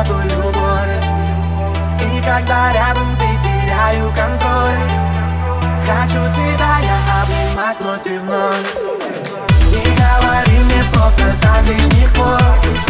эту любовь. И когда рядом ты теряю контроль. Хочу тебя я обнимать вновь и вновь. Не говори мне просто так лишних слов.